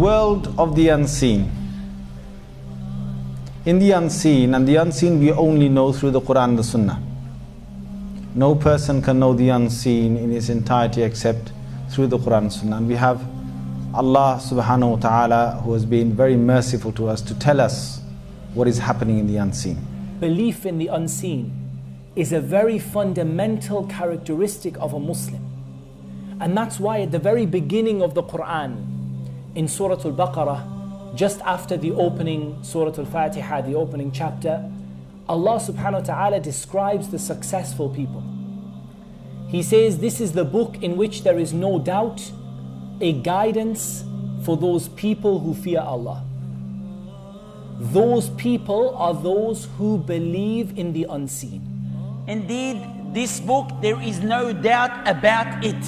world of the unseen. In the unseen, and the unseen we only know through the Quran and the Sunnah. No person can know the unseen in its entirety except through the Quran and Sunnah. And we have Allah subhanahu wa ta'ala who has been very merciful to us to tell us what is happening in the unseen. Belief in the unseen is a very fundamental characteristic of a Muslim. And that's why at the very beginning of the Quran, in Surah Al Baqarah, just after the opening Surah Al Fatiha, the opening chapter, Allah subhanahu wa ta'ala describes the successful people. He says, This is the book in which there is no doubt, a guidance for those people who fear Allah. Those people are those who believe in the unseen. Indeed, this book, there is no doubt about it.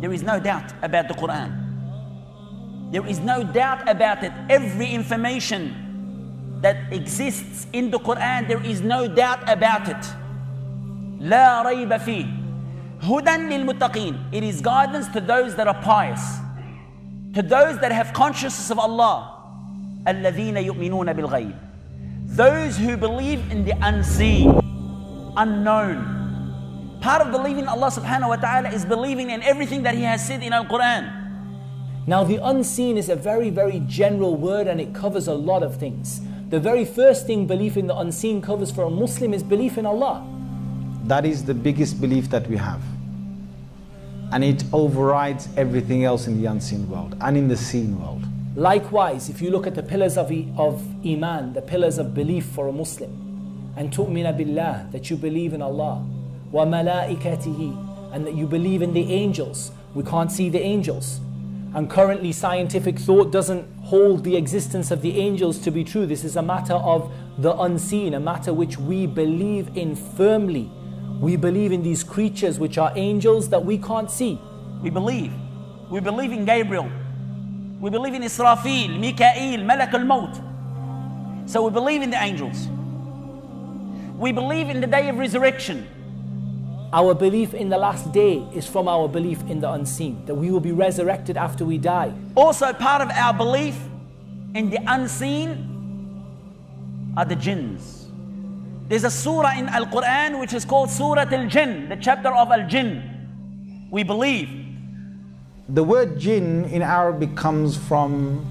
There is no doubt about the Quran. There is no doubt about it. Every information that exists in the Quran, there is no doubt about it. لا ريب فيه. هدى للمتقين. It is guidance to those that are pious. To those that have consciousness of Allah. الذين يؤمنون بالغيب. Those who believe in the unseen, unknown. Part of believing Allah subhanahu wa ta'ala is believing in everything that He has said in Al Quran. Now, the unseen is a very, very general word and it covers a lot of things. The very first thing belief in the unseen covers for a Muslim is belief in Allah. That is the biggest belief that we have. And it overrides everything else in the unseen world and in the seen world. Likewise, if you look at the pillars of, of Iman, the pillars of belief for a Muslim, and tu'mina billah, that you believe in Allah, malaikatihi, and that you believe in the angels. We can't see the angels. And currently, scientific thought doesn't hold the existence of the angels to be true. This is a matter of the unseen, a matter which we believe in firmly. We believe in these creatures which are angels that we can't see. We believe. We believe in Gabriel. We believe in Israfil, Mikael, Malak al Maut. So we believe in the angels. We believe in the day of resurrection. Our belief in the last day is from our belief in the unseen, that we will be resurrected after we die. Also, part of our belief in the unseen are the jinns. There's a surah in Al Quran which is called Surah Al Jinn, the chapter of Al Jinn. We believe. The word jinn in Arabic comes from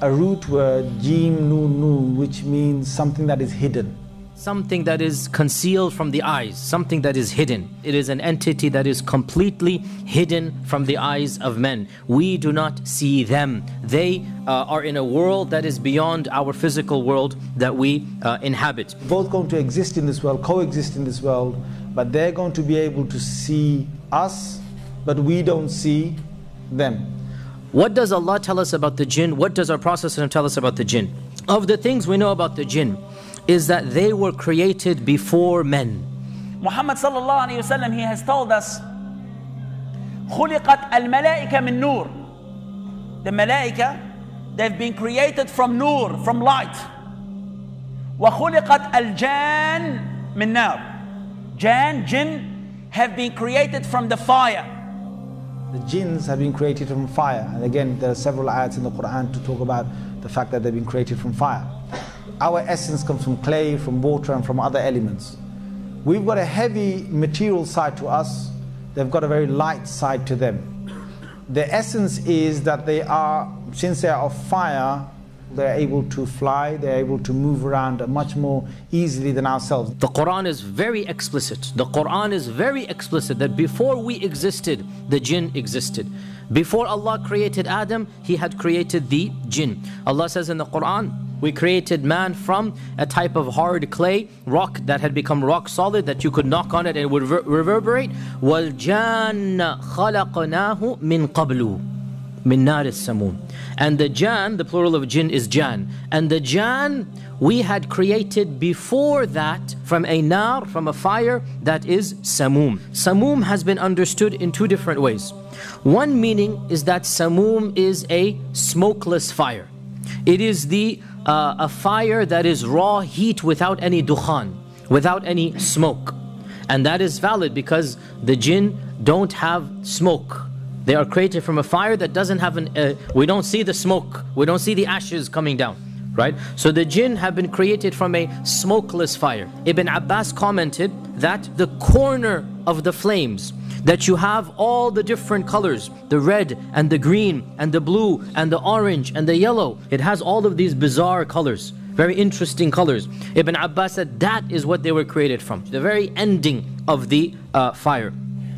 a root word, jim nun nun, which means something that is hidden something that is concealed from the eyes, something that is hidden. It is an entity that is completely hidden from the eyes of men. We do not see them. They uh, are in a world that is beyond our physical world that we uh, inhabit. Both going to exist in this world, coexist in this world, but they're going to be able to see us, but we don't see them. What does Allah tell us about the jinn? What does our Prophet tell us about the jinn? Of the things we know about the jinn, is that they were created before men. Muhammad sallallahu alayhi wasallam he has told us خلقت الملائكة من نور The malaika they've been created from nur from light وخلقت الجان من نار Jan, jinn have been created from the fire The jinns have been created from fire and again there are several ayats in the Quran to talk about the fact that they've been created from fire our essence comes from clay, from water, and from other elements. We've got a heavy material side to us, they've got a very light side to them. The essence is that they are, since they are of fire, they're able to fly, they're able to move around much more easily than ourselves. The Quran is very explicit. The Quran is very explicit that before we existed, the jinn existed. Before Allah created Adam, He had created the jinn. Allah says in the Quran, we created man from a type of hard clay, rock that had become rock solid that you could knock on it and it would reverberate. وَالْجَانَّ خَلَقْنَاهُ مِنْ قَبْلُ min nar samun. And the jan, the plural of jinn is jan. And the jan we had created before that from a nar, from a fire that is samum. Samum has been understood in two different ways. One meaning is that samum is a smokeless fire. It is the uh, a fire that is raw heat without any dukhan, without any smoke. And that is valid because the jinn don't have smoke They are created from a fire that doesn't have an, uh, we don't see the smoke, we don't see the ashes coming down. Right? So the jinn have been created from a smokeless fire. Ibn Abbas commented that the corner of the flames, that you have all the different colors the red and the green and the blue and the orange and the yellow. It has all of these bizarre colors, very interesting colors. Ibn Abbas said that is what they were created from, the very ending of the uh, fire.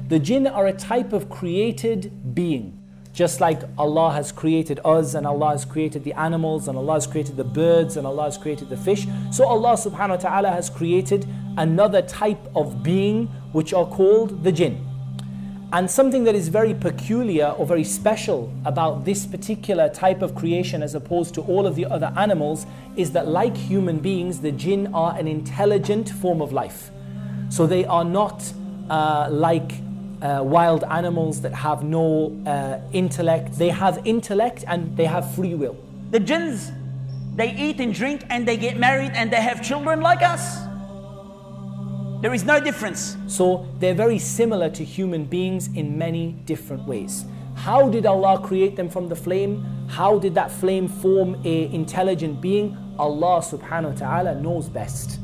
The jinn are a type of created being. Just like Allah has created us and Allah has created the animals and Allah has created the birds and Allah has created the fish. So Allah subhanahu wa ta'ala has created another type of being which are called the jinn. And something that is very peculiar or very special about this particular type of creation as opposed to all of the other animals is that like human beings, the jinn are an intelligent form of life. So they are not uh, like uh, wild animals that have no uh, intellect. They have intellect and they have free will. The jinns, they eat and drink and they get married and they have children like us. There is no difference. So they're very similar to human beings in many different ways. How did Allah create them from the flame? How did that flame form a intelligent being? Allah subhanahu wa ta'ala knows best.